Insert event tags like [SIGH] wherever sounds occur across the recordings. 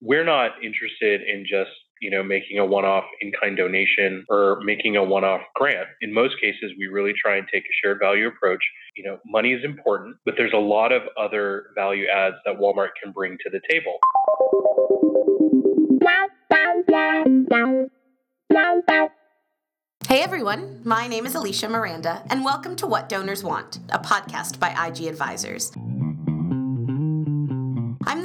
we're not interested in just you know making a one-off in-kind donation or making a one-off grant. In most cases we really try and take a shared value approach. You know money is important but there's a lot of other value adds that walmart can bring to the table. Hey everyone, my name is Alicia Miranda, and welcome to What Donors Want, a podcast by IG Advisors.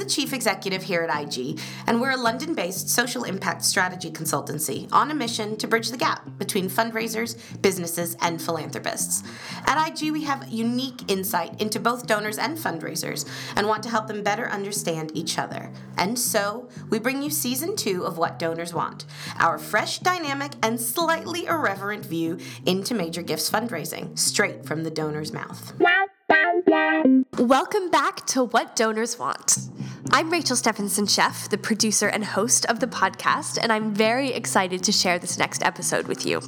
The Chief Executive here at IG, and we're a London based social impact strategy consultancy on a mission to bridge the gap between fundraisers, businesses, and philanthropists. At IG, we have unique insight into both donors and fundraisers and want to help them better understand each other. And so, we bring you season two of What Donors Want, our fresh, dynamic, and slightly irreverent view into major gifts fundraising, straight from the donor's mouth. Welcome back to What Donors Want. I'm Rachel Stephenson Chef, the producer and host of the podcast, and I'm very excited to share this next episode with you.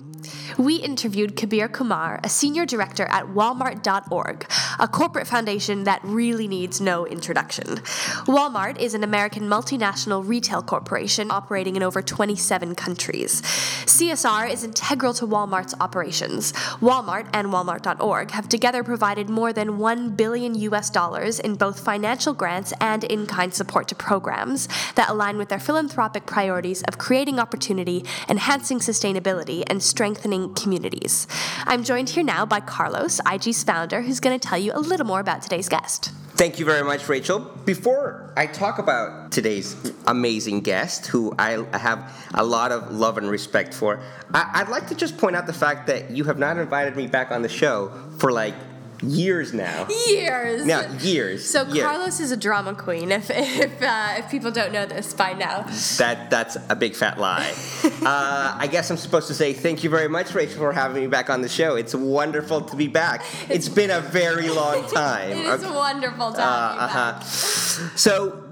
We interviewed Kabir Kumar, a senior director at Walmart.org, a corporate foundation that really needs no introduction. Walmart is an American multinational retail corporation operating in over 27 countries. CSR is integral to Walmart's operations. Walmart and Walmart.org have together provided more than 1 billion US dollars in both financial grants and in kind support to programs that align with their philanthropic priorities of creating opportunity, enhancing sustainability, and strengthening communities. I'm joined here now by Carlos, IG's founder, who's going to tell you a little more about today's guest. Thank you very much, Rachel. Before I talk about today's amazing guest, who I have a lot of love and respect for, I- would like to just point out the fact that you have not invited me back on the show for like years now. Years. Yeah, years. So years. Carlos is a drama queen. If if, uh, if people don't know this by now, that that's a big fat lie. [LAUGHS] uh, I guess I'm supposed to say thank you very much, Rachel, for having me back on the show. It's wonderful to be back. it's, been a very long time. [LAUGHS] it is okay. wonderful to have uh, uh-huh. So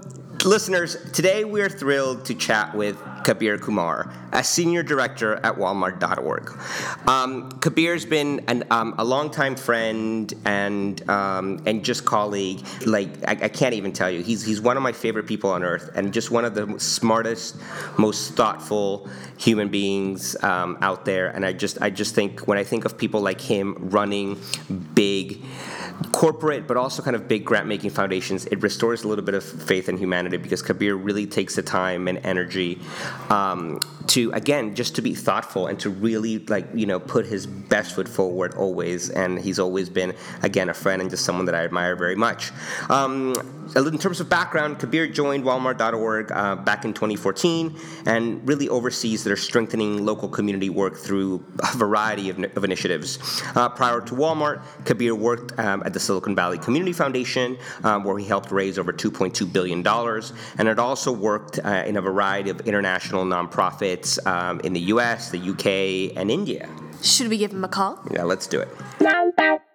Listeners, today we're thrilled to chat with Kabir Kumar, a senior director at Walmart.org. Um, Kabir's been an, um, a longtime friend and um, and just colleague. Like I, I, can't even tell you, he's he's one of my favorite people on earth, and just one of the smartest, most thoughtful human beings um, out there. And I just I just think when I think of people like him running big corporate but also kind of big grant making foundations, it restores a little bit of faith in humanity because Kabir really takes the time and energy um, to again just to be thoughtful and to really like you know put his best foot forward always. And he's always been again a friend and just someone that I admire very much. Um, in terms of background, Kabir joined Walmart.org uh, back in 2014 and really oversees their strengthening local community work through a variety of, of initiatives. Uh, prior to Walmart, Kabir worked um, at the Silicon Valley Community Foundation, um, where he helped raise over $2.2 billion, and had also worked uh, in a variety of international nonprofits um, in the US, the UK, and India. Should we give him a call? Yeah, let's do it.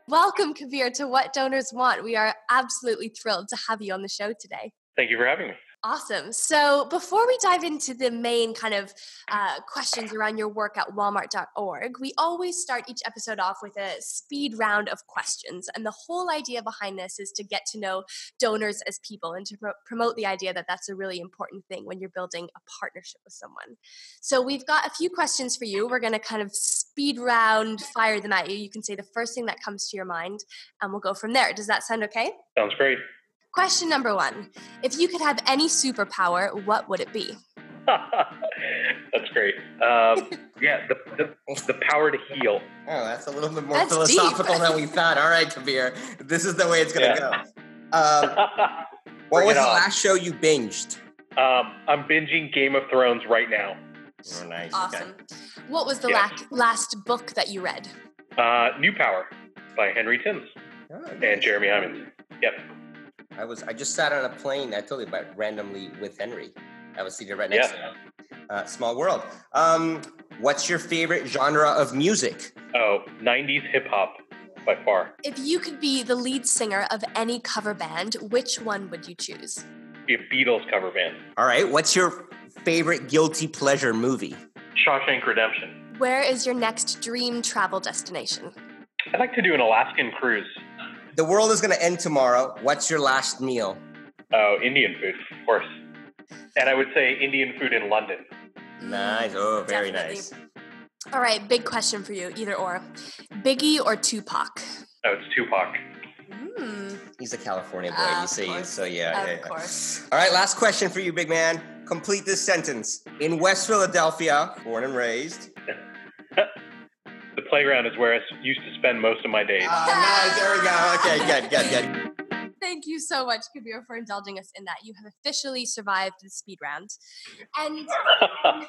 Welcome, Kabir, to What Donors Want. We are absolutely thrilled to have you on the show today. Thank you for having me. Awesome. So before we dive into the main kind of uh, questions around your work at walmart.org, we always start each episode off with a speed round of questions. And the whole idea behind this is to get to know donors as people and to pro- promote the idea that that's a really important thing when you're building a partnership with someone. So we've got a few questions for you. We're going to kind of speed round fire them at you. You can say the first thing that comes to your mind, and we'll go from there. Does that sound okay? Sounds great. Question number one If you could have any superpower, what would it be? [LAUGHS] that's great. Um, [LAUGHS] yeah, the, the, the power to heal. Oh, that's a little bit more that's philosophical than we thought. All right, Kabir, this is the way it's going to yeah. go. Um, [LAUGHS] what was the last show you binged? Um, I'm binging Game of Thrones right now. Oh, nice. Awesome. Okay. What was the yeah. last, last book that you read? Uh, New Power by Henry Timms oh, nice. and Jeremy Heimans. Yep. I was I just sat on a plane. I told you about randomly with Henry. I was seated right next yeah. to him. Uh, small world. Um, what's your favorite genre of music? Oh, 90s hip hop by far. If you could be the lead singer of any cover band, which one would you choose? Be a Beatles cover band. All right. What's your favorite guilty pleasure movie? Shawshank Redemption. Where is your next dream travel destination? I'd like to do an Alaskan cruise. The world is going to end tomorrow. What's your last meal? Oh, Indian food, of course. And I would say Indian food in London. Nice. Oh, very Definitely. nice. All right, big question for you, either or. Biggie or Tupac? Oh, it's Tupac. Mm, He's a California boy, Ah, you see. course. So yeah, of yeah, yeah. course. All right, last question for you, big man. Complete this sentence. In West Philadelphia, born and raised. [LAUGHS] The playground is where I used to spend most of my days. Ah, nice. There we go. Okay, good, good, good. Thank you so much, Kabir, for indulging us in that. You have officially survived the speed round. And [LAUGHS]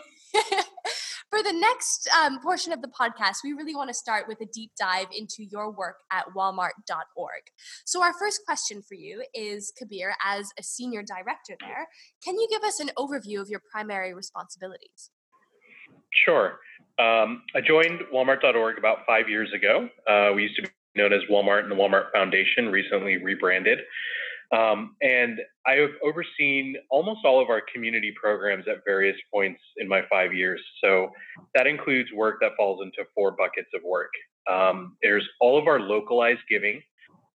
for the next um, portion of the podcast, we really want to start with a deep dive into your work at walmart.org. So, our first question for you is Kabir, as a senior director there, can you give us an overview of your primary responsibilities? Sure. Um, I joined Walmart.org about five years ago. Uh, we used to be known as Walmart and the Walmart Foundation, recently rebranded. Um, and I have overseen almost all of our community programs at various points in my five years. So that includes work that falls into four buckets of work. Um, there's all of our localized giving,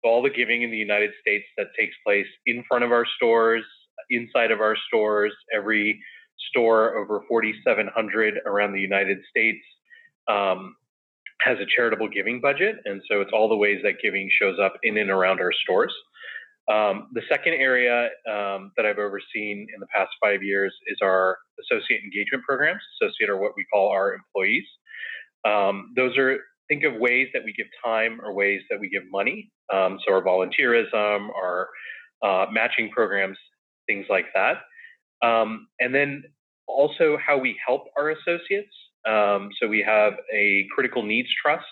all the giving in the United States that takes place in front of our stores, inside of our stores, every store over 4,700 around the United States um, has a charitable giving budget. And so it's all the ways that giving shows up in and around our stores. Um, the second area um, that I've overseen in the past five years is our associate engagement programs. Associate are what we call our employees. Um, those are think of ways that we give time or ways that we give money. Um, so our volunteerism, our uh, matching programs, things like that. Um, and then also how we help our associates. Um, so we have a critical needs trust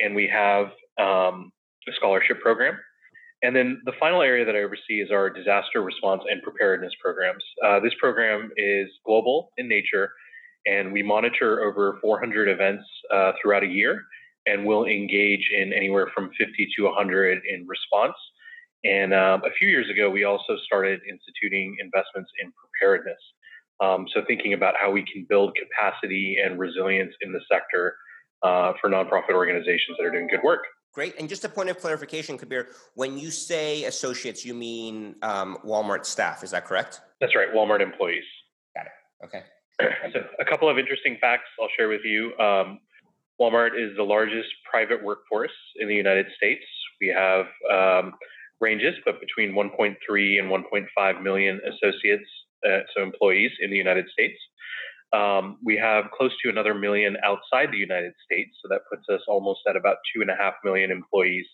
and we have um, a scholarship program. And then the final area that I oversee is our disaster response and preparedness programs. Uh, this program is global in nature, and we monitor over 400 events uh, throughout a year, and we'll engage in anywhere from 50 to 100 in response. And um, a few years ago, we also started instituting investments in preparedness. Um, so thinking about how we can build capacity and resilience in the sector uh, for nonprofit organizations that are doing good work. Great. And just a point of clarification, Kabir, when you say associates, you mean um, Walmart staff, is that correct? That's right, Walmart employees. Got it. Okay. [CLEARS THROAT] so a couple of interesting facts I'll share with you. Um, Walmart is the largest private workforce in the United States. We have um, ranges, but between 1.3 and 1.5 million associates, uh, so employees in the United States. Um, we have close to another million outside the United States, so that puts us almost at about two and a half million employees.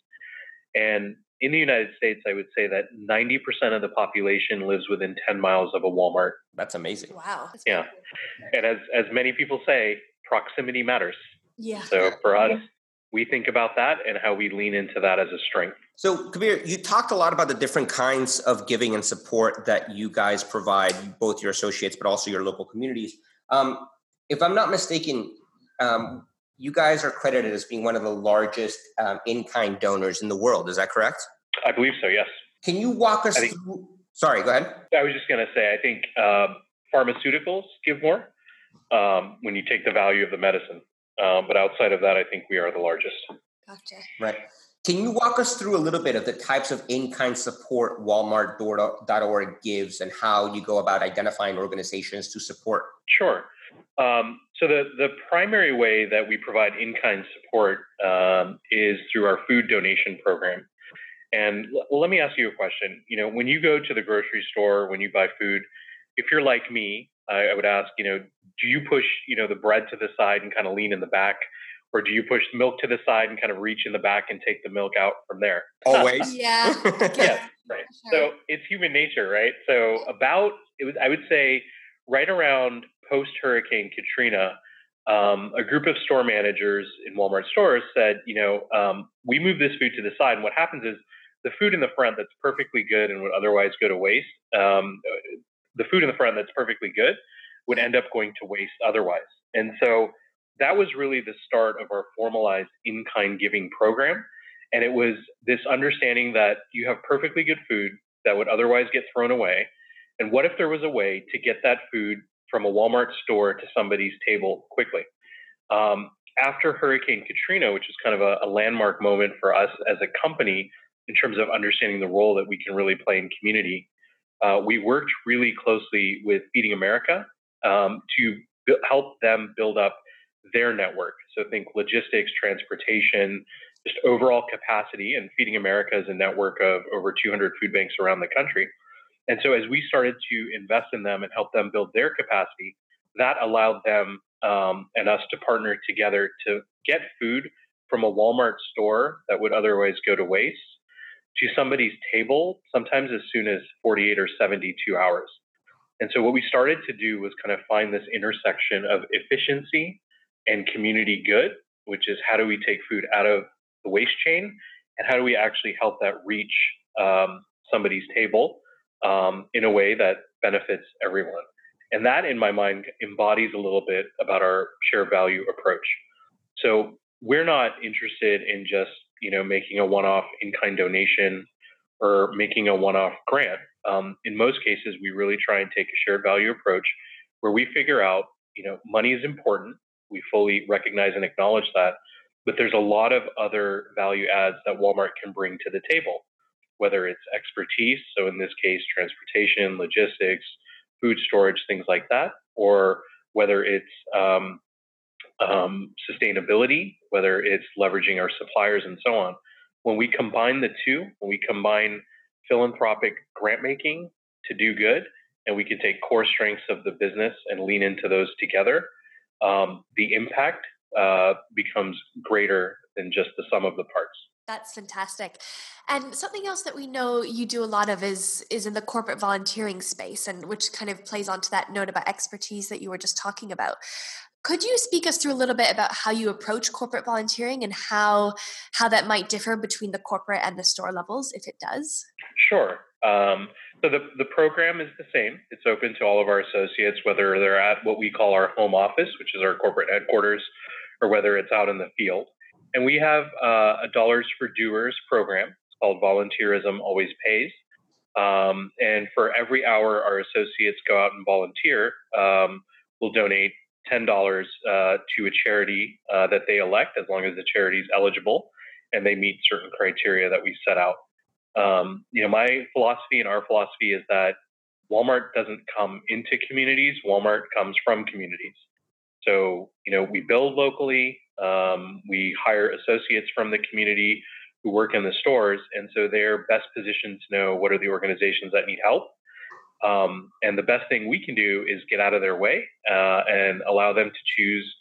And in the United States, I would say that 90% of the population lives within 10 miles of a Walmart. That's amazing. Wow. that's Yeah. cool. And as, as many people say, proximity matters. Yeah. So for us, we think about that and how we lean into that as a strength. So, Kabir, you talked a lot about the different kinds of giving and support that you guys provide, both your associates, but also your local communities. Um, if I'm not mistaken, um, you guys are credited as being one of the largest um, in-kind donors in the world. Is that correct? I believe so, yes. Can you walk us think- through? Sorry, go ahead. I was just going to say, I think um, pharmaceuticals give more um, when you take the value of the medicine. Um, but outside of that, I think we are the largest. Gotcha. Right. Can you walk us through a little bit of the types of in-kind support Walmart.org gives and how you go about identifying organizations to support? Sure. Um, so the, the primary way that we provide in-kind support um, is through our food donation program. And l- let me ask you a question. You know, when you go to the grocery store, when you buy food, if you're like me, I, I would ask, you know, do you push, you know, the bread to the side and kind of lean in the back, or do you push the milk to the side and kind of reach in the back and take the milk out from there? [LAUGHS] Always. Yeah. [LAUGHS] Yeah, right. So it's human nature, right? So about it was, I would say, right around post Hurricane Katrina, um, a group of store managers in Walmart stores said, you know, um, we move this food to the side, and what happens is the food in the front that's perfectly good and would otherwise go to waste, um, the food in the front that's perfectly good would end up going to waste otherwise. And so that was really the start of our formalized in-kind giving program. And it was this understanding that you have perfectly good food that would otherwise get thrown away. And what if there was a way to get that food from a Walmart store to somebody's table quickly? Um, after Hurricane Katrina, which is kind of a, a landmark moment for us as a company in terms of understanding the role that we can really play in community, uh, we worked really closely with Feeding America um, to b- help them build up their network. So think logistics, transportation, just overall capacity. And Feeding America is a network of over 200 food banks around the country. And so as we started to invest in them and help them build their capacity, that allowed them um, and us to partner together to get food from a Walmart store that would otherwise go to waste to somebody's table, sometimes as soon as 48 or 72 hours. And so what we started to do was kind of find this intersection of efficiency and community good, which is how do we take food out of the waste chain and how do we actually help that reach um, somebody's table um, in a way that benefits everyone. And that, in my mind, embodies a little bit about our share value approach. So we're not interested in just you know making a one-off in-kind donation or making a one-off grant. Um, in most cases, we really try and take a shared value approach where we figure out you know money is important. We fully recognize and acknowledge that, but there's a lot of other value adds that Walmart can bring to the table, whether it's expertise, so in this case, transportation, logistics, food storage, things like that, or whether it's um, um, sustainability, whether it's leveraging our suppliers and so on. When we combine the two, when we combine philanthropic grant making to do good, and we can take core strengths of the business and lean into those together, um, the impact uh, becomes greater than just the sum of the parts. That's fantastic. And something else that we know you do a lot of is is in the corporate volunteering space and which kind of plays onto that note about expertise that you were just talking about. Could you speak us through a little bit about how you approach corporate volunteering and how how that might differ between the corporate and the store levels, if it does? Sure. Um, so the, the program is the same. It's open to all of our associates, whether they're at what we call our home office, which is our corporate headquarters, or whether it's out in the field. And we have uh, a Dollars for Doers program. It's called Volunteerism Always Pays. Um, and for every hour our associates go out and volunteer, um, we'll donate $10 uh, to a charity uh, that they elect, as long as the charity is eligible and they meet certain criteria that we set out. Um, you know, my philosophy and our philosophy is that Walmart doesn't come into communities, Walmart comes from communities. So, you know, we build locally, um, we hire associates from the community who work in the stores, and so they're best positioned to know what are the organizations that need help um, and the best thing we can do is get out of their way uh, and allow them to choose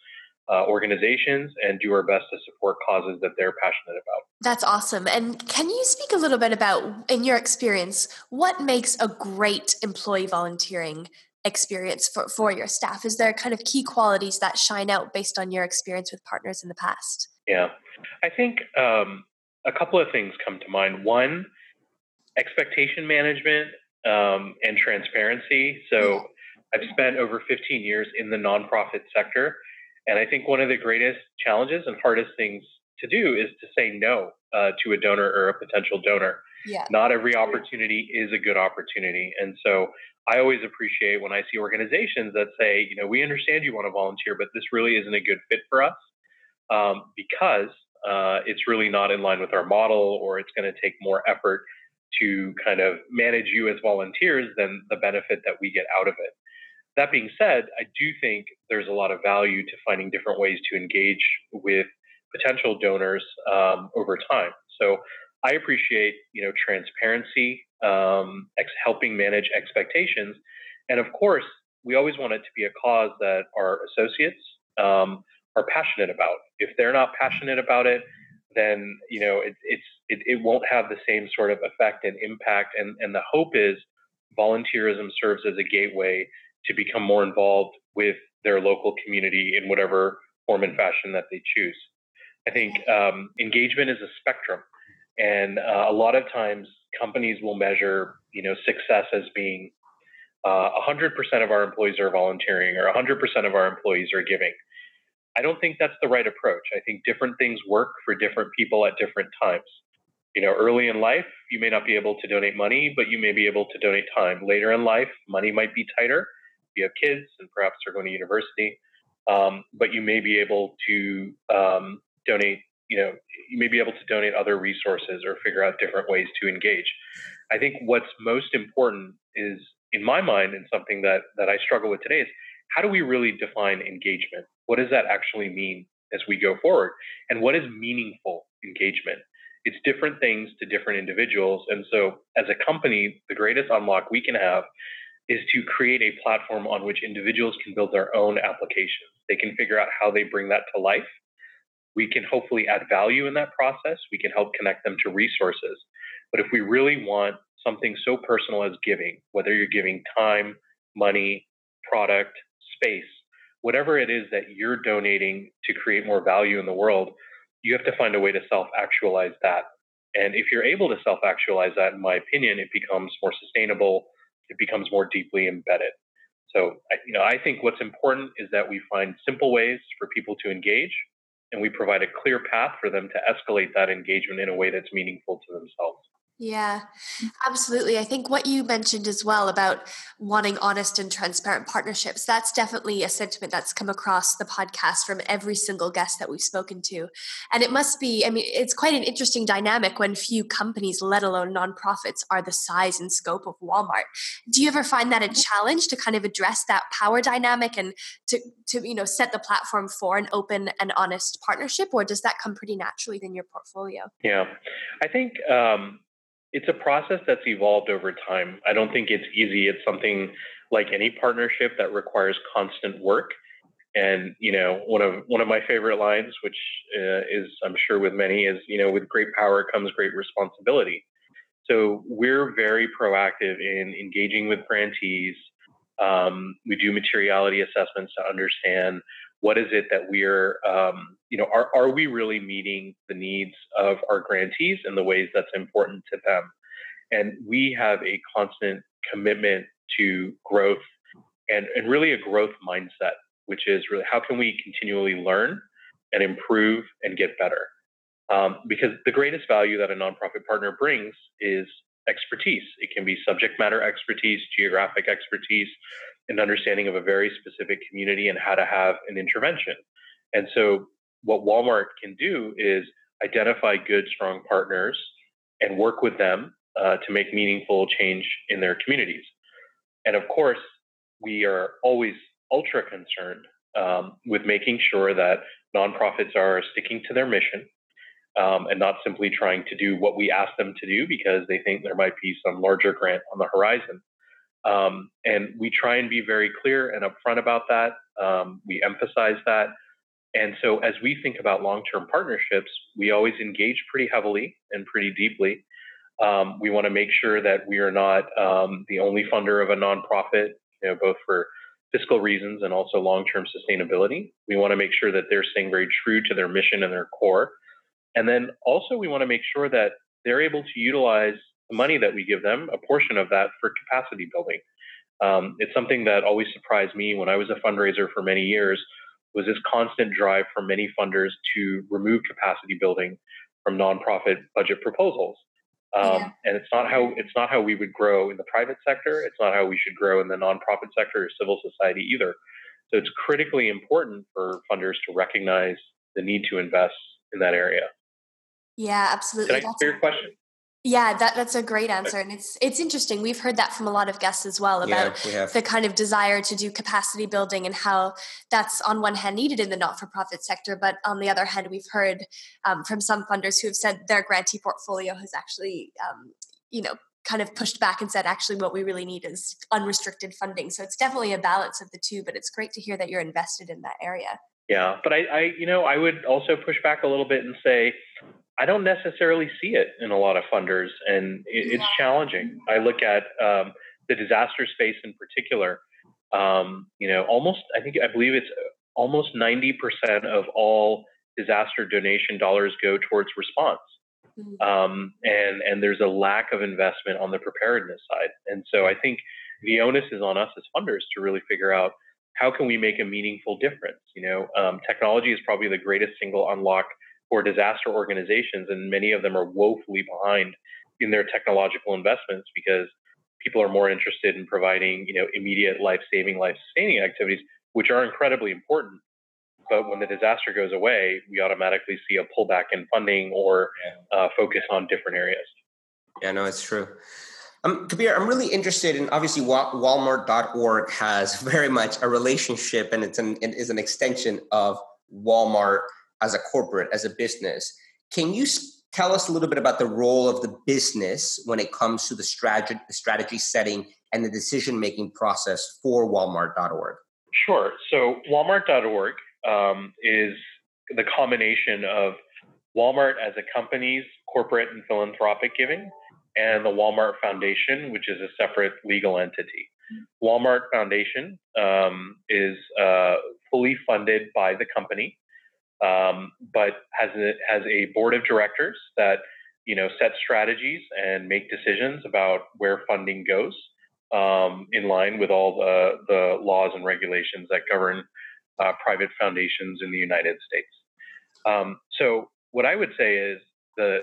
uh, organizations and do our best to support causes that they're passionate about. That's awesome. And can you speak a little bit about, in your experience, what makes a great employee volunteering experience for, for your staff? Is there kind of key qualities that shine out based on your experience with partners in the past? Yeah, I think um, a couple of things come to mind. One, expectation management um, and transparency. So I've spent over 15 years in the nonprofit sector. And I think one of the greatest challenges and hardest things to do is to say no uh, to a donor or a potential donor. Yeah. Not every opportunity is a good opportunity. And so I always appreciate when I see organizations that say, you know, we understand you want to volunteer, but this really isn't a good fit for us um, because uh, it's really not in line with our model or it's going to take more effort to kind of manage you as volunteers than the benefit that we get out of it. That being said, I do think there's a lot of value to finding different ways to engage with potential donors um, over time. So I appreciate, you know, transparency, um, ex- helping manage expectations, and of course, we always want it to be a cause that our associates um, are passionate about. If they're not passionate about it, then you know it, it's it, it won't have the same sort of effect and impact. And and the hope is volunteerism serves as a gateway to become more involved with their local community in whatever form and fashion that they choose. I think um, engagement is a spectrum, and uh, a lot of times companies will measure you know success as being uh, 100% of our employees are volunteering or 100% of our employees are giving. I don't think that's the right approach. I think different things work for different people at different times. You know, early in life, you may not be able to donate money, but you may be able to donate time. Later in life, money might be tighter. You have kids and perhaps are going to university, um, but you may be able to um, donate. You know, you may be able to donate other resources or figure out different ways to engage. I think what's most important is, in my mind, and something that that I struggle with today is how do we really define engagement? What does that actually mean as we go forward? And what is meaningful engagement? It's different things to different individuals. And so, as a company, the greatest unlock we can have is to create a platform on which individuals can build their own applications. They can figure out how they bring that to life. We can hopefully add value in that process. We can help connect them to resources. But if we really want something so personal as giving, whether you're giving time, money, product, space, whatever it is that you're donating to create more value in the world, you have to find a way to self actualize that. And if you're able to self actualize that, in my opinion, it becomes more sustainable, it becomes more deeply embedded. So, you know, I think what's important is that we find simple ways for people to engage and we provide a clear path for them to escalate that engagement in a way that's meaningful to themselves. Yeah, absolutely. I think what you mentioned as well about wanting honest and transparent partnerships, that's definitely a sentiment that's come across the podcast from every single guest that we've spoken to. And it must be, I mean, it's quite an interesting dynamic when few companies, let alone nonprofits, are the size and scope of Walmart. Do you ever find that a challenge to kind of address that power dynamic and to, to you know, set the platform for an open and honest partnership, or does that come pretty naturally in your portfolio? Yeah, I think um, it's a process that's evolved over time. I don't think it's easy. It's something like any partnership that requires constant work. And you know, one of one of my favorite lines, which uh, is I'm sure with many, is you know, with great power comes great responsibility. So we're very proactive in engaging with grantees. Um, we do materiality assessments to understand what is it that we're, um, you know, are, are we really meeting the needs of our grantees in the ways that's important to them? And we have a constant commitment to growth and, and really a growth mindset, which is really how can we continually learn and improve and get better? Um, because the greatest value that a nonprofit partner brings is expertise. It can be subject matter expertise, geographic expertise, an understanding of a very specific community and how to have an intervention. And so, what Walmart can do is identify good, strong partners and work with them uh, to make meaningful change in their communities. And of course, we are always ultra concerned um, with making sure that nonprofits are sticking to their mission um, and not simply trying to do what we ask them to do because they think there might be some larger grant on the horizon. Um, and we try and be very clear and upfront about that. Um, we emphasize that. And so, as we think about long term partnerships, we always engage pretty heavily and pretty deeply. Um, we want to make sure that we are not um, the only funder of a nonprofit, you know, both for fiscal reasons and also long term sustainability. We want to make sure that they're staying very true to their mission and their core. And then also, we want to make sure that they're able to utilize the money that we give them, a portion of that for capacity building. Um, it's something that always surprised me when I was a fundraiser for many years was this constant drive from many funders to remove capacity building from nonprofit budget proposals. Um, yeah. And it's not how it's not how we would grow in the private sector. It's not how we should grow in the nonprofit sector or civil society either. So it's critically important for funders to recognize the need to invest in that area. Yeah, absolutely. Can I answer your question? Yeah, that, that's a great answer. And it's it's interesting. We've heard that from a lot of guests as well about yeah, the kind of desire to do capacity building and how that's on one hand needed in the not-for-profit sector, but on the other hand, we've heard um, from some funders who have said their grantee portfolio has actually, um, you know, kind of pushed back and said actually what we really need is unrestricted funding. So it's definitely a balance of the two, but it's great to hear that you're invested in that area. Yeah, but I, I you know, I would also push back a little bit and say I don't necessarily see it in a lot of funders, and it, it's challenging. I look at um, the disaster space in particular. Um, you know, almost I think I believe it's almost ninety percent of all disaster donation dollars go towards response, mm-hmm. um, and and there's a lack of investment on the preparedness side. And so I think the onus is on us as funders to really figure out how can we make a meaningful difference. You know, um, technology is probably the greatest single unlock for disaster organizations, and many of them are woefully behind in their technological investments because people are more interested in providing, you know, immediate life-saving, life-sustaining activities, which are incredibly important. But when the disaster goes away, we automatically see a pullback in funding or uh, focus on different areas. Yeah, no, it's true. Um, Kabir, I'm really interested in obviously Walmart.org has [LAUGHS] very much a relationship and it's an it is an extension of Walmart as a corporate, as a business. Can you tell us a little bit about the role of the business when it comes to the strategy, the strategy setting and the decision making process for Walmart.org? Sure. So Walmart.org um, is the combination of Walmart as a company's corporate and philanthropic giving and the Walmart Foundation, which is a separate legal entity. Walmart Foundation um, is uh, fully funded by the company, um, but has a, has a board of directors that you know set strategies and make decisions about where funding goes um, in line with all the, the laws and regulations that govern uh, private foundations in the United States. Um, so what I would say is the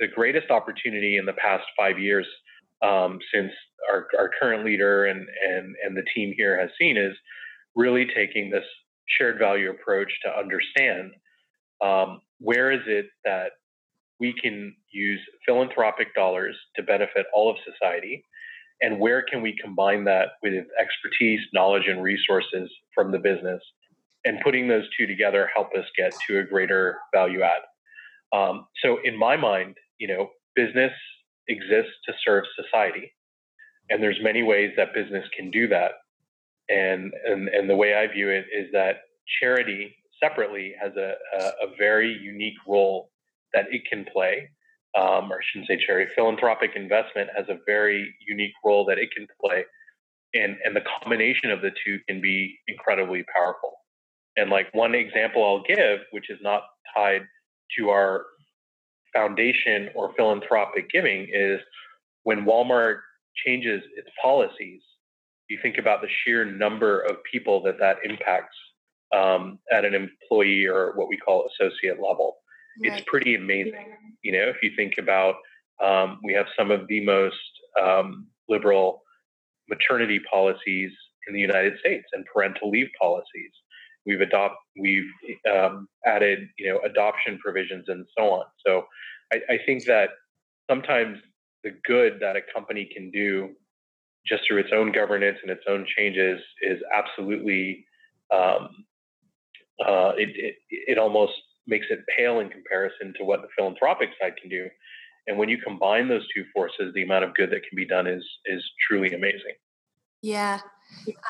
the greatest opportunity in the past five years um, since our, our current leader and, and, and the team here has seen is really taking this shared value approach to understand um, where is it that we can use philanthropic dollars to benefit all of society? And where can we combine that with expertise knowledge and resources from the business? And putting those two together help us get to a greater value add. Um, so in my mind you know, business exists to serve society, and there's many ways that business can do that. And and and the way I view it is that charity separately has a a, a very unique role that it can play. Um, or I shouldn't say charity. Philanthropic investment has a very unique role that it can play, and and the combination of the two can be incredibly powerful. And like one example I'll give, which is not tied to our foundation or philanthropic giving is when Walmart changes its policies, you think about the sheer number of people that that impacts um, at an employee or what we call associate level. Right. It's pretty amazing. You know, if you think about, um, we have some of the most um, liberal maternity policies in the United States and parental leave policies. We've adopt we've um, added you know adoption provisions and so on. So I, I think that sometimes the good that a company can do just through its own governance and its own changes is absolutely um, uh, it, it, it almost makes it pale in comparison to what the philanthropic side can do. And when you combine those two forces, the amount of good that can be done is is truly amazing. Yeah,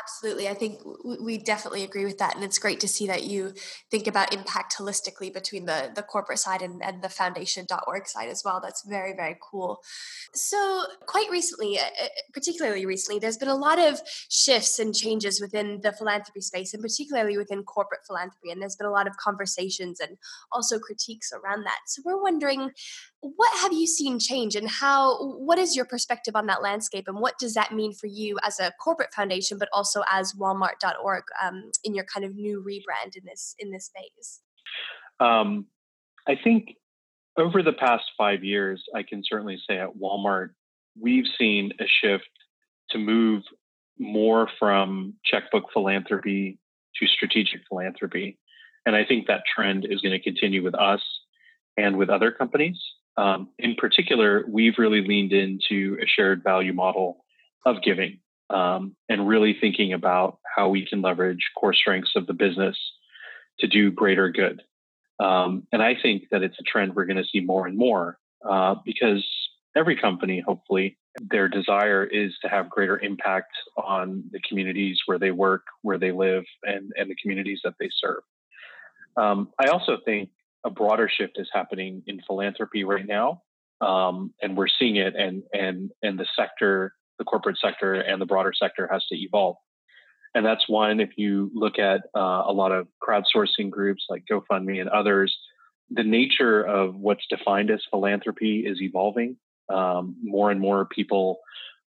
Absolutely. I think we definitely agree with that. And it's great to see that you think about impact holistically between the, the corporate side and, and the foundation.org side as well. That's very, very cool. So, quite recently, uh, uh, particularly recently, there's been a lot of shifts and changes within the philanthropy space, and particularly within corporate philanthropy. And there's been a lot of conversations and also critiques around that. So, we're wondering what have you seen change and how what is your perspective on that landscape and what does that mean for you as a corporate foundation but also as walmart.org um, in your kind of new rebrand in this in this phase? Um, i think over the past five years i can certainly say at walmart we've seen a shift to move more from checkbook philanthropy to strategic philanthropy. And i think that trend is going to continue with us and with other companies um, in particular, we've really leaned into a shared value model of giving um, and really thinking about how we can leverage core strengths of the business to do greater good. Um, and I think that it's a trend we're going to see more and more uh, because every company, hopefully, their desire is to have greater impact on the communities where they work, where they live, and, and the communities that they serve. Um, I also think a broader shift is happening in philanthropy right now, um, and we're seeing it. And and and the sector, the corporate sector, and the broader sector has to evolve. And that's one. If you look at uh, a lot of crowdsourcing groups like GoFundMe and others, the nature of what's defined as philanthropy is evolving. Um, more and more people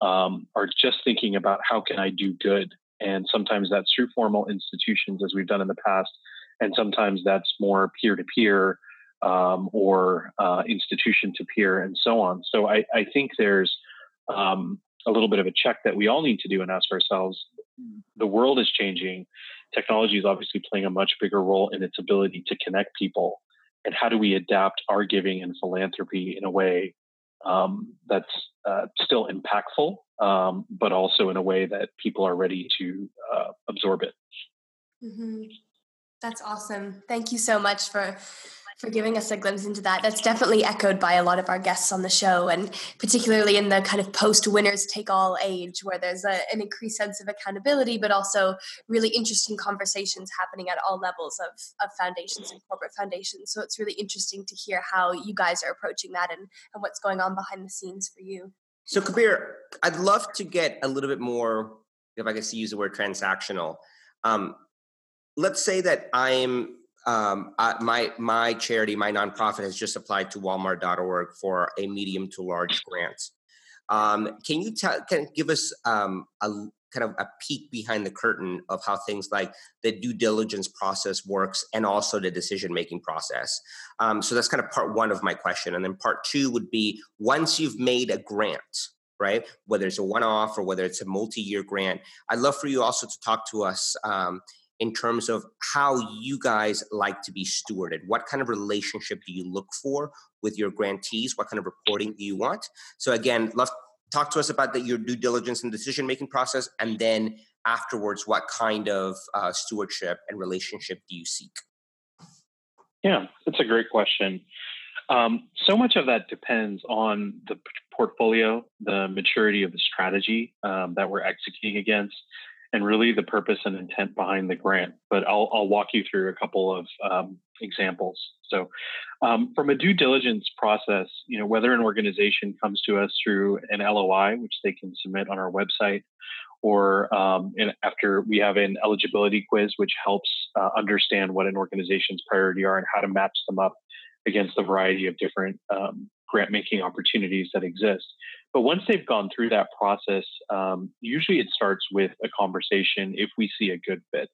um, are just thinking about how can I do good, and sometimes that's through formal institutions, as we've done in the past and sometimes that's more peer to peer or uh, institution to peer and so on. So I, I think there's um, a little bit of a check that we all need to do and ask ourselves. The world is changing. Technology is obviously playing a much bigger role in its ability to connect people. And how do we adapt our giving and philanthropy in a way um, that's uh, still impactful, um, but also in a way that people are ready to uh, absorb it. Mm-hmm. That's awesome. Thank you so much for for giving us a glimpse into that. That's definitely echoed by a lot of our guests on the show, and particularly in the kind of post winners take all age, where there's a, an increased sense of accountability, but also really interesting conversations happening at all levels of, of foundations and corporate foundations. So it's really interesting to hear how you guys are approaching that and, and what's going on behind the scenes for you. So, Kabir, I'd love to get a little bit more, if I could use the word transactional. Um, let's say that I'm um, my my charity, my nonprofit, has just applied to Walmart.org for a medium to large grant. Um, can you tell? Can give us um, a kind of a peek behind the curtain of how things like the due diligence process works, and also the decision making process? Um, so that's kind of part one of my question, and then part two would be once you've made a grant, right? Whether it's a one off or whether it's a multi year grant, I'd love for you also to talk to us um, in terms of how you guys like to be stewarded. What kind of relationship do you look for with your grantees? What kind of reporting do you want? So again, love talk to us about the, your due diligence and decision making process, and then afterwards, what kind of uh, stewardship and relationship do you seek? Yeah, that's a great question. Um, so much of that depends on the portfolio, the maturity of the strategy um, that we're executing against, and really the purpose and intent behind the grant. But I'll, I'll walk you through a couple of um, examples. So, um, from a due diligence process, you know, whether an organization comes to us through an LOI, which they can submit on our website, or um, after we have an eligibility quiz, which helps uh, understand what an organization's priority are and how to match them up against a variety of different um, grant making opportunities that exist. But once they've gone through that process, um, usually it starts with a conversation if we see a good fit.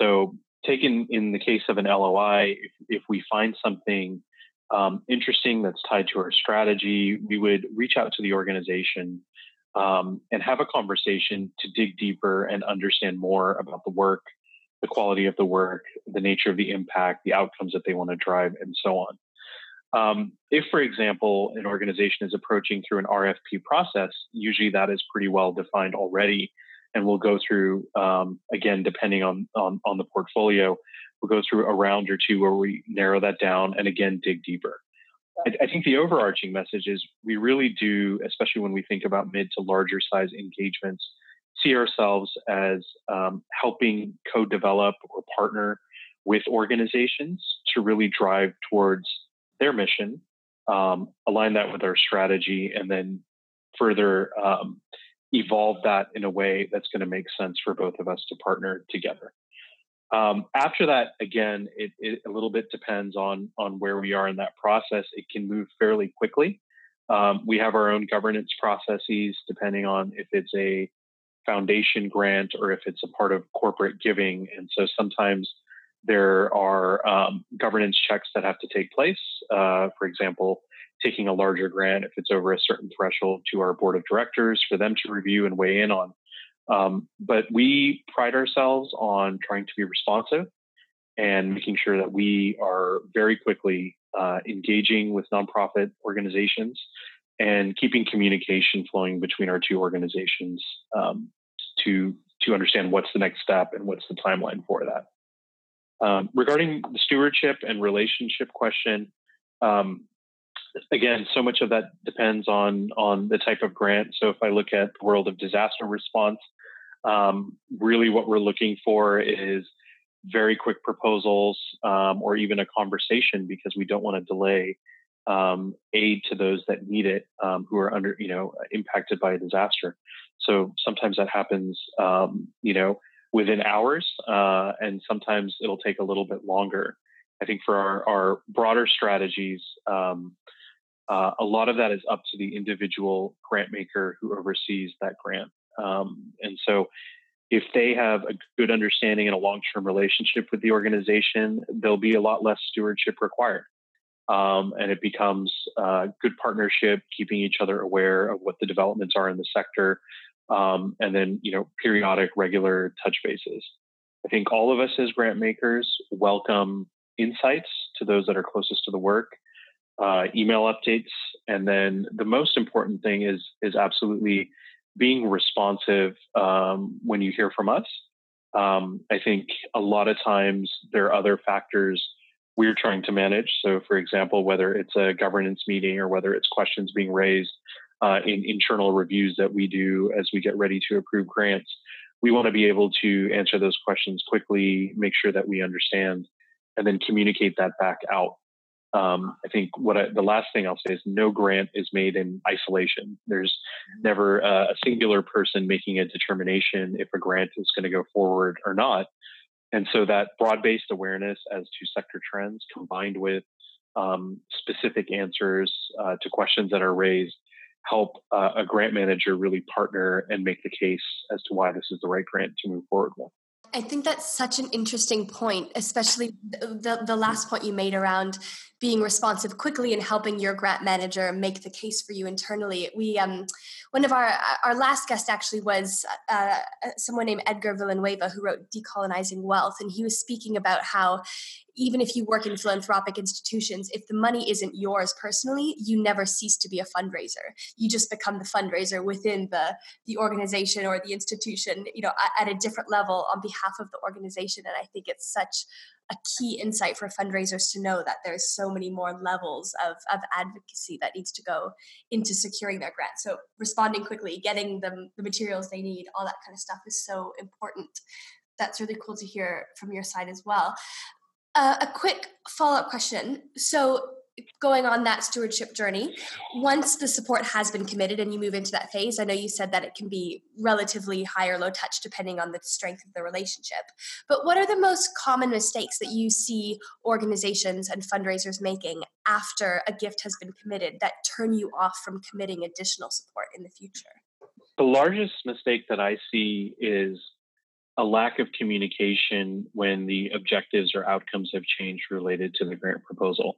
So, taken in the case of an LOI, if, if we find something um, interesting that's tied to our strategy, we would reach out to the organization um, and have a conversation to dig deeper and understand more about the work, the quality of the work, the nature of the impact, the outcomes that they want to drive, and so on. Um, if, for example, an organization is approaching through an RFP process, usually that is pretty well defined already. And we'll go through, um, again, depending on, on, on, the portfolio, we'll go through a round or two where we narrow that down and again dig deeper. I, I think the overarching message is we really do, especially when we think about mid to larger size engagements, see ourselves as um, helping co develop or partner with organizations to really drive towards their mission, um, align that with our strategy, and then further um, evolve that in a way that's going to make sense for both of us to partner together. Um, after that, again, it, it, a little bit depends on on where we are in that process. It can move fairly quickly. Um, we have our own governance processes, depending on if it's a foundation grant or if it's a part of corporate giving. And so sometimes there are um, governance checks that have to take place. Uh, for example, taking a larger grant if it's over a certain threshold to our board of directors for them to review and weigh in on. Um, but we pride ourselves on trying to be responsive and making sure that we are very quickly uh, engaging with nonprofit organizations and keeping communication flowing between our two organizations um, to to understand what's the next step and what's the timeline for that. Um, regarding the stewardship and relationship question, um, again, so much of that depends on on the type of grant. So if I look at the world of disaster response, um, really what we're looking for is very quick proposals um, or even a conversation because we don't want to delay um, aid to those that need it um, who are under you know impacted by a disaster. So sometimes that happens, you know within hours, uh, and sometimes it'll take a little bit longer. I think for our, our broader strategies, um, uh, a lot of that is up to the individual grant maker who oversees that grant. Um, and so, if they have a good understanding and a long term relationship with the organization, there'll be a lot less stewardship required. Um, and it becomes a good partnership, keeping each other aware of what the developments are in the sector, um, and then you know periodic regular touch bases i think all of us as grant makers welcome insights to those that are closest to the work uh, email updates, and then the most important thing is is absolutely being responsive um, when you hear from us. Um, I think a lot of times there are other factors we're trying to manage. So, for example, whether it's a governance meeting or whether it's questions being raised uh, in internal reviews that we do as we get ready to approve grants, we want to be able to answer those questions quickly, make sure that we understand, and then communicate that back out. Um, I think what I, the last thing I'll say is no grant is made in isolation. There's never a singular person making a determination if a grant is going to go forward or not. And so that broad-based awareness as to sector trends combined with um, specific answers uh, to questions that are raised help uh, a grant manager really partner and make the case as to why this is the right grant to move forward with. I think that's such an interesting point, especially the, the last point you made around being responsive quickly and helping your grant manager make the case for you internally. We, um, one of our our last guest actually was uh, someone named Edgar Villanueva who wrote Decolonizing Wealth, and he was speaking about how even if you work in philanthropic institutions, if the money isn't yours personally, you never cease to be a fundraiser. You just become the fundraiser within the the organization or the institution, you know, at, at a different level on behalf of the organization. And I think it's such a key insight for fundraisers to know that there's so many more levels of, of advocacy that needs to go into securing their grant. So responding quickly, getting them the materials they need, all that kind of stuff is so important. That's really cool to hear from your side as well. Uh, a quick follow up question. So, going on that stewardship journey, once the support has been committed and you move into that phase, I know you said that it can be relatively high or low touch depending on the strength of the relationship. But what are the most common mistakes that you see organizations and fundraisers making after a gift has been committed that turn you off from committing additional support in the future? The largest mistake that I see is a lack of communication when the objectives or outcomes have changed related to the grant proposal.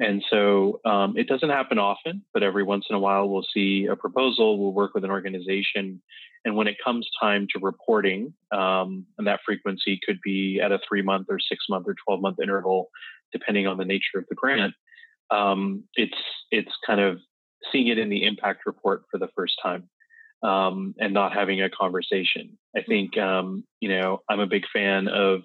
And so um, it doesn't happen often, but every once in a while we'll see a proposal, we'll work with an organization. And when it comes time to reporting, um, and that frequency could be at a three month or six month or 12 month interval, depending on the nature of the grant, um, it's, it's kind of seeing it in the impact report for the first time um, and not having a conversation. I think, um, you know, I'm a big fan of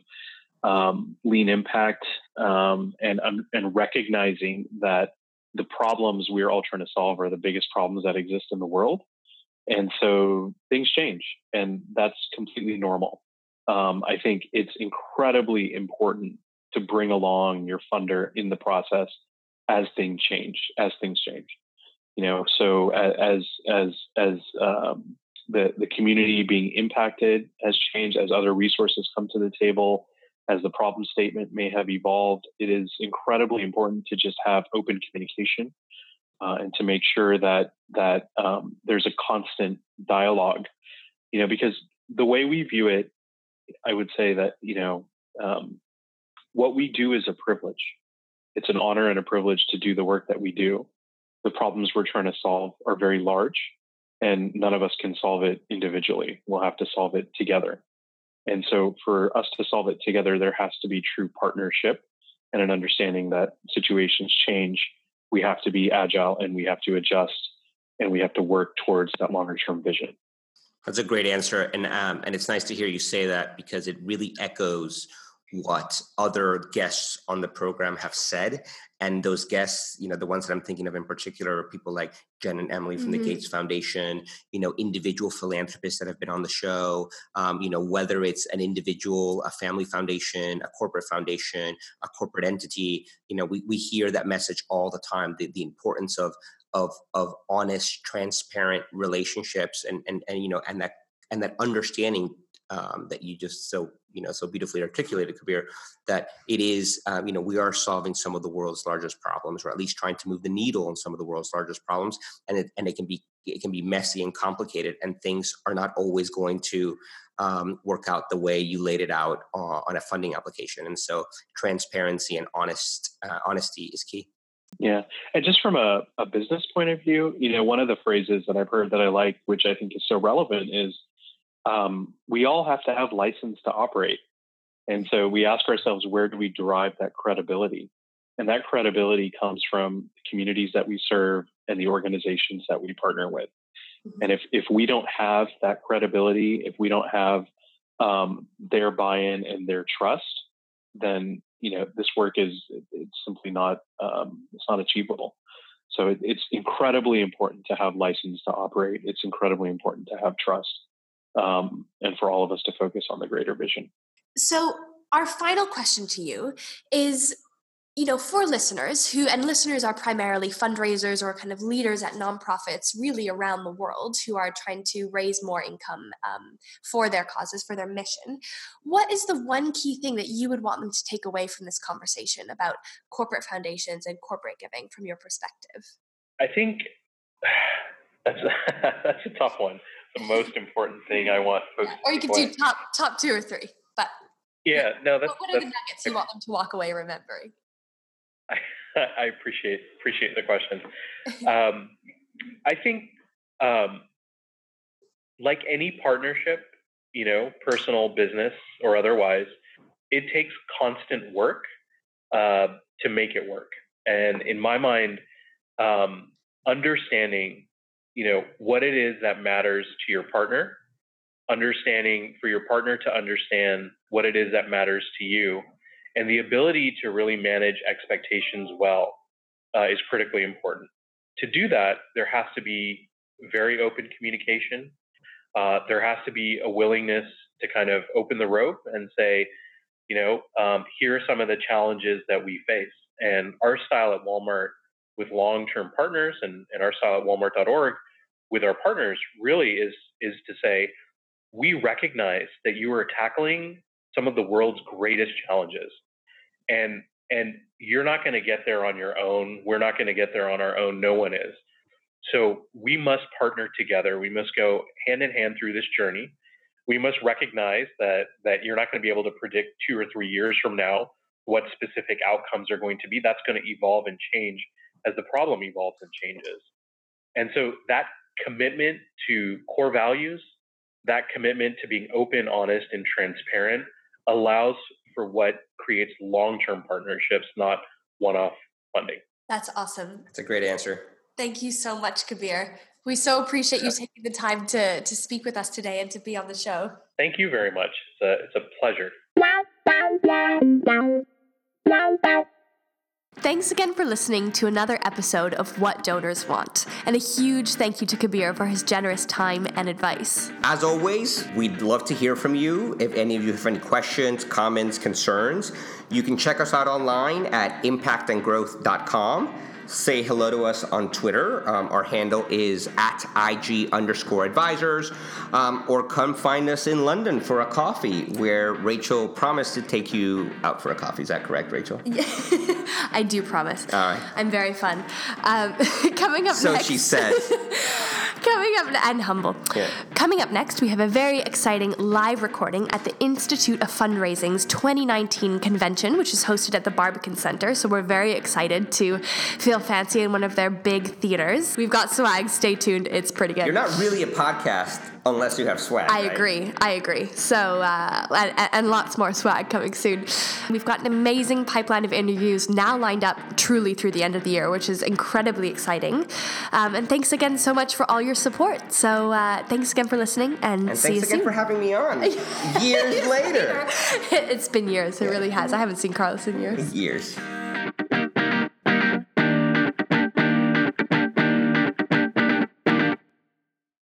um, lean impact um, and, and recognizing that the problems we're all trying to solve are the biggest problems that exist in the world. And so things change, and that's completely normal. Um, I think it's incredibly important to bring along your funder in the process as things change, as things change you know so as as as um, the the community being impacted has changed as other resources come to the table as the problem statement may have evolved it is incredibly important to just have open communication uh, and to make sure that that um, there's a constant dialogue you know because the way we view it i would say that you know um, what we do is a privilege it's an honor and a privilege to do the work that we do the problems we're trying to solve are very large and none of us can solve it individually. We'll have to solve it together. And so for us to solve it together, there has to be true partnership and an understanding that situations change. We have to be agile and we have to adjust and we have to work towards that longer term vision. That's a great answer. And, um, and it's nice to hear you say that because it really echoes what other guests on the program have said. And those guests, you know, the ones that I'm thinking of in particular are people like Jen and Emily from mm-hmm. the Gates Foundation, you know, individual philanthropists that have been on the show, um, you know, whether it's an individual, a family foundation, a corporate foundation, a corporate entity, you know, we, we hear that message all the time, the, the importance of of of honest, transparent relationships and and and you know, and that and that understanding um, that you just so you know so beautifully articulated, Kabir, that it is um, you know we are solving some of the world's largest problems, or at least trying to move the needle on some of the world's largest problems, and it and it can be it can be messy and complicated, and things are not always going to um, work out the way you laid it out uh, on a funding application. And so, transparency and honest uh, honesty is key. Yeah. And just from a, a business point of view, you know, one of the phrases that I've heard that I like, which I think is so relevant, is um, we all have to have license to operate. And so we ask ourselves, where do we derive that credibility? And that credibility comes from the communities that we serve and the organizations that we partner with. Mm-hmm. And if, if we don't have that credibility, if we don't have um, their buy-in and their trust, then you know this work is it's simply not um, it's not achievable. So it, it's incredibly important to have license to operate. It's incredibly important to have trust, um, and for all of us to focus on the greater vision. So our final question to you is you know, for listeners who, and listeners are primarily fundraisers or kind of leaders at nonprofits really around the world who are trying to raise more income um, for their causes, for their mission, what is the one key thing that you would want them to take away from this conversation about corporate foundations and corporate giving from your perspective? I think [SIGHS] that's a, [LAUGHS] that's a tough one. The most important thing I want folks. Or you could do top top two or three, but yeah, no, that's what are the nuggets you want them to walk away remembering? I, [LAUGHS] I appreciate appreciate the question. Um, I think, um, like any partnership, you know, personal, business, or otherwise, it takes constant work uh, to make it work. And in my mind, um, understanding, you know, what it is that matters to your partner, understanding for your partner to understand what it is that matters to you, and the ability to really manage expectations well uh, is critically important. To do that, there has to be very open communication. Uh, there has to be a willingness to kind of open the rope and say, you know, um, here are some of the challenges that we face. And our style at Walmart with long-term partners and, and our style at walmart.org with our partners really is is to say we recognize that you are tackling some of the world's greatest challenges. And and you're not going to get there on your own. We're not going to get there on our own. No one is. So we must partner together. We must go hand in hand through this journey. We must recognize that that you're not going to be able to predict two or three years from now what specific outcomes are going to be. That's going to evolve and change as the problem evolves and changes and so that commitment to core values that commitment to being open honest and transparent allows for what creates long term partnerships, not one off funding. That's awesome. That's a great answer. Thank you so much, Kabir. We so appreciate you taking the time to, to speak with us today and to be on the show. Thank you very much. It's a, it's a pleasure. Thanks again for listening to another episode of What Donors Want, and a huge thank you to Kabir for his generous time and advice. As always, we'd love to hear from you. If any of you have any questions, comments, concerns, you can check us out online at impactandgrowth.com say hello to us on Twitter. Um, our handle is at IG underscore advisors, um, or come find us in London for a coffee where Rachel promised to take you out for a coffee. Is that correct, Rachel? Yeah, [LAUGHS] I do promise. All right. I'm very fun. Um, [LAUGHS] coming up so next. So she said. [LAUGHS] Coming up, and humble. Yeah. Coming up next, we have a very exciting live recording at the Institute of Fundraising's 2019 convention, which is hosted at the Barbican Center. So we're very excited to feel fancy in one of their big theaters. We've got swag. Stay tuned. It's pretty good. You're not really a podcast unless you have swag. I right? agree. I agree. So, uh, and, and, lots more swag coming soon. We've got an amazing pipeline of interviews now lined up truly through the end of the year, which is incredibly exciting. Um, and thanks again so much for all your support. So, uh, thanks again for listening and, and see you thanks again for having me on [LAUGHS] years later. [LAUGHS] it's been years. It really has. I haven't seen Carlos in years. Years.